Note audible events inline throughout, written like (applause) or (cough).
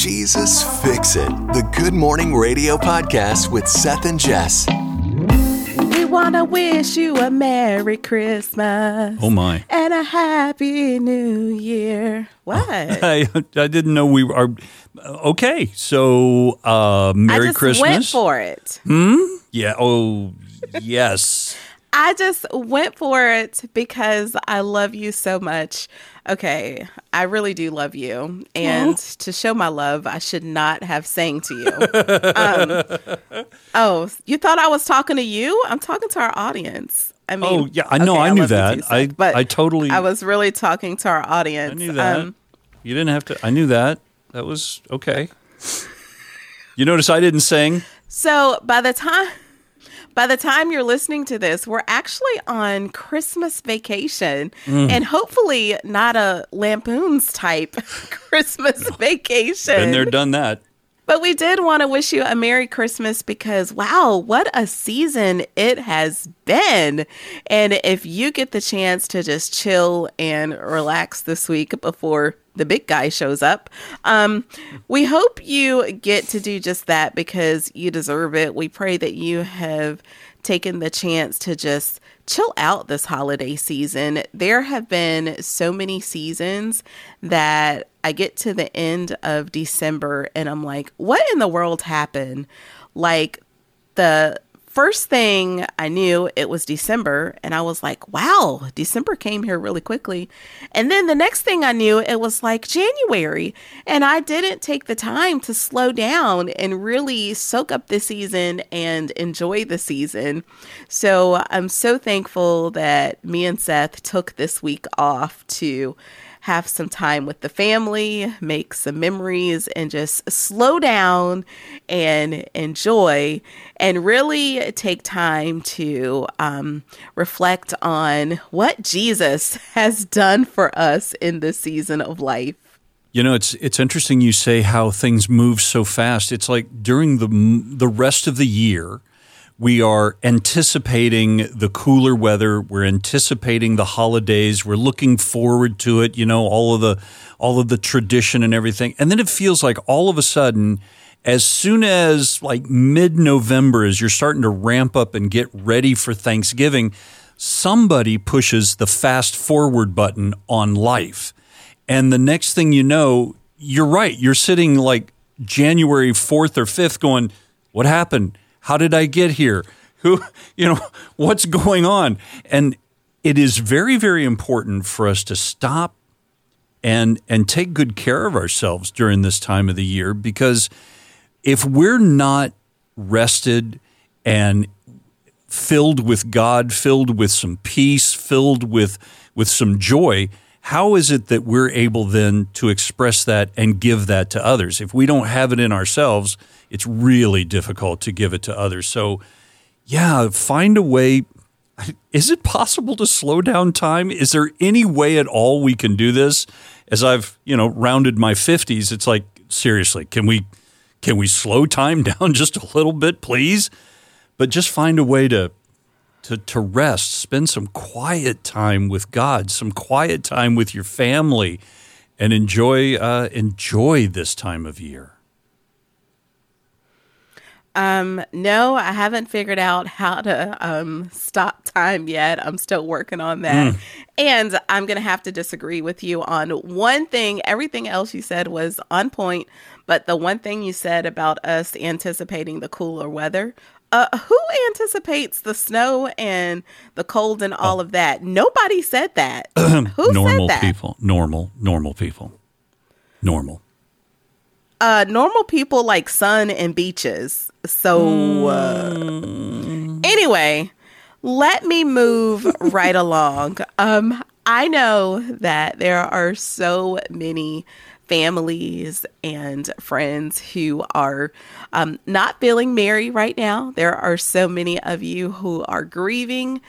Jesus Fix It, the Good Morning Radio podcast with Seth and Jess. We want to wish you a Merry Christmas. Oh my. And a Happy New Year. What? (laughs) I, I didn't know we were okay. So, uh, Merry I just Christmas. went for it. Hmm? yeah. Oh, yes. I just went for it because I love you so much. Okay, I really do love you. And to show my love, I should not have sang to you. um, (laughs) oh, you thought I was talking to you? I'm talking to our audience. I mean, Oh, yeah, I know, I knew that. too, I- but I totally- I was really talking to our audience. I knew that. Um, you didn't have to. I knew that. That was okay. You notice I didn't sing. So by the time by the time you're listening to this, we're actually on Christmas vacation Mm. and hopefully not a lampoons type (laughs) Christmas vacation. Been there, done that. But we did want to wish you a Merry Christmas because, wow, what a season it has been. And if you get the chance to just chill and relax this week before the big guy shows up, um, we hope you get to do just that because you deserve it. We pray that you have taken the chance to just chill out this holiday season. There have been so many seasons that I get to the end of December and I'm like, what in the world happened? Like the first thing I knew it was December and I was like, wow, December came here really quickly. And then the next thing I knew it was like January and I didn't take the time to slow down and really soak up the season and enjoy the season. So I'm so thankful that me and Seth took this week off to have some time with the family, make some memories, and just slow down and enjoy, and really take time to um, reflect on what Jesus (laughs) has done for us in this season of life. You know, it's it's interesting you say how things move so fast. It's like during the the rest of the year, we are anticipating the cooler weather. We're anticipating the holidays. We're looking forward to it. You know, all of the all of the tradition and everything. And then it feels like all of a sudden, as soon as like mid November, as you're starting to ramp up and get ready for Thanksgiving, somebody pushes the fast forward button on life. And the next thing you know, you're right. You're sitting like January 4th or 5th going, What happened? How did I get here? Who, (laughs) you know, (laughs) what's going on? And it is very, very important for us to stop and and take good care of ourselves during this time of the year because if we're not rested and filled with God, filled with some peace, filled with with some joy, how is it that we're able then to express that and give that to others? If we don't have it in ourselves, it's really difficult to give it to others. So, yeah, find a way. (laughs) Is it possible to slow down time? Is there any way at all we can do this? As I've, you know, rounded my 50s, it's like seriously, can we can we slow time (laughs) down just a little bit, please? But just find a way to to to rest, spend some quiet time with God, some quiet time with your family, and enjoy uh, enjoy this time of year. Um, no, I haven't figured out how to um, stop time yet. I'm still working on that. And I'm going to have to disagree with you on one thing. Everything else you said was on point, but the one thing you said about us anticipating the cooler weather, uh, who anticipates the snow and the cold and all of that? Nobody said that. (clears throat) who normal said that? people, normal, normal people, normal. uh normal people like sun and beaches so uh, anyway let me move right (laughs) along um i know that there are so many families and friends who are um, not feeling merry right now there are so many of you who are grieving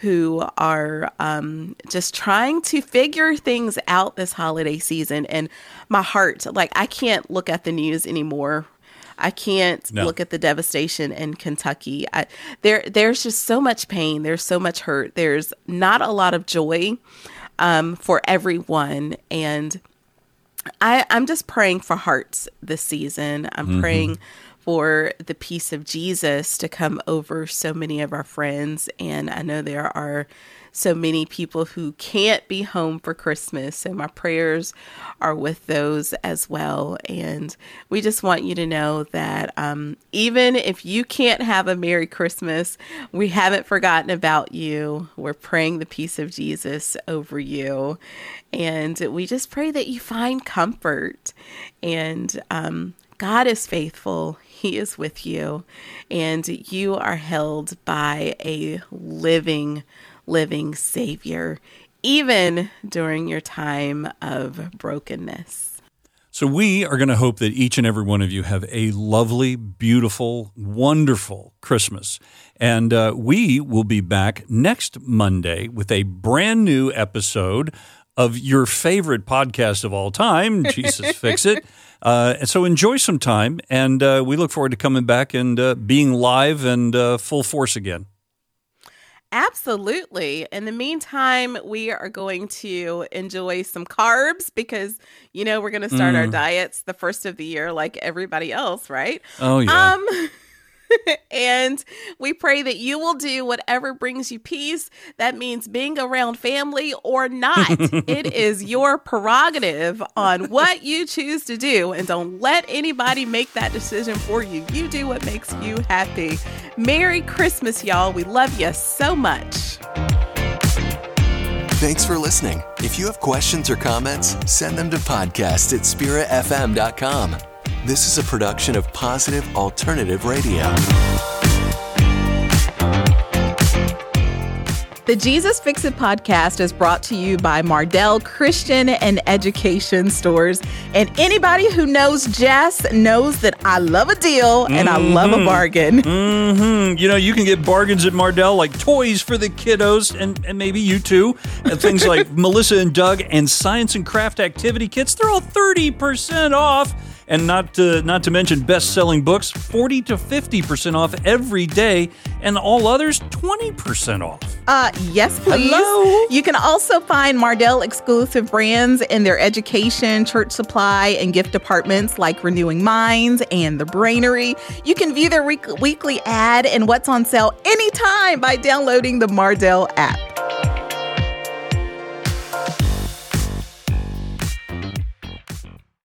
who are um, just trying to figure things out this holiday season. And my heart, like, I can't look at the news anymore. I can't No. look at the devastation in Kentucky. I, there, there's just so much pain. There's so much hurt. There's not a lot of joy um, for everyone. And I, I'm just praying for hearts this season. I'm mm-hmm. praying for the peace of Jesus to come over so many of our friends. And I know there are so many people who can't be home for Christmas. So my prayers are with those as well. And we just want you to know that um, even if you can't have a Merry Christmas, we haven't forgotten about you. We're praying the peace of Jesus over you. And we just pray that you find comfort. And um, God is faithful. He is with you, and you are held by a living, living Savior, even during your time of brokenness. So, we are going to hope that each and every one of you have a lovely, beautiful, wonderful Christmas. And uh, we will be back next Monday with a brand new episode of your favorite podcast of all time, Jesus (laughs) Fix It. Uh, and so enjoy some time, and uh, we look forward to coming back and uh, being live and uh, full force again. Absolutely. In the meantime, we are going to enjoy some carbs because, you know, we're going to start mm. our diets the first of the year like everybody else, right? Oh, yeah. Um, (laughs) (laughs) and we pray that you will do whatever brings you peace. That means being around family or not. (laughs) it is your prerogative on what you choose to do. And don't let anybody make that decision for you. You do what makes you happy. Merry Christmas, y'all. We love you so much. Thanks for listening. If you have questions or comments, send them to podcast at spiritfm.com. This is a production of Positive Alternative Radio. The Jesus Fix It podcast is brought to you by Mardel Christian and Education Stores. And anybody who knows Jess knows that I love a deal and mm-hmm. I love a mm-hmm. bargain. Mm-hmm. You know, you can get bargains at Mardel like toys for the kiddos and, and maybe you too. And things (laughs) like Melissa and Doug and science and craft activity kits, they're all 30% off and not to, not to mention best-selling books 40 to 50% off every day and all others 20% off. Uh yes, please. Hello. You can also find Mardel exclusive brands in their education, church supply, and gift departments like Renewing Minds and The Brainery. You can view their weekly ad and what's on sale anytime by downloading the Mardel app.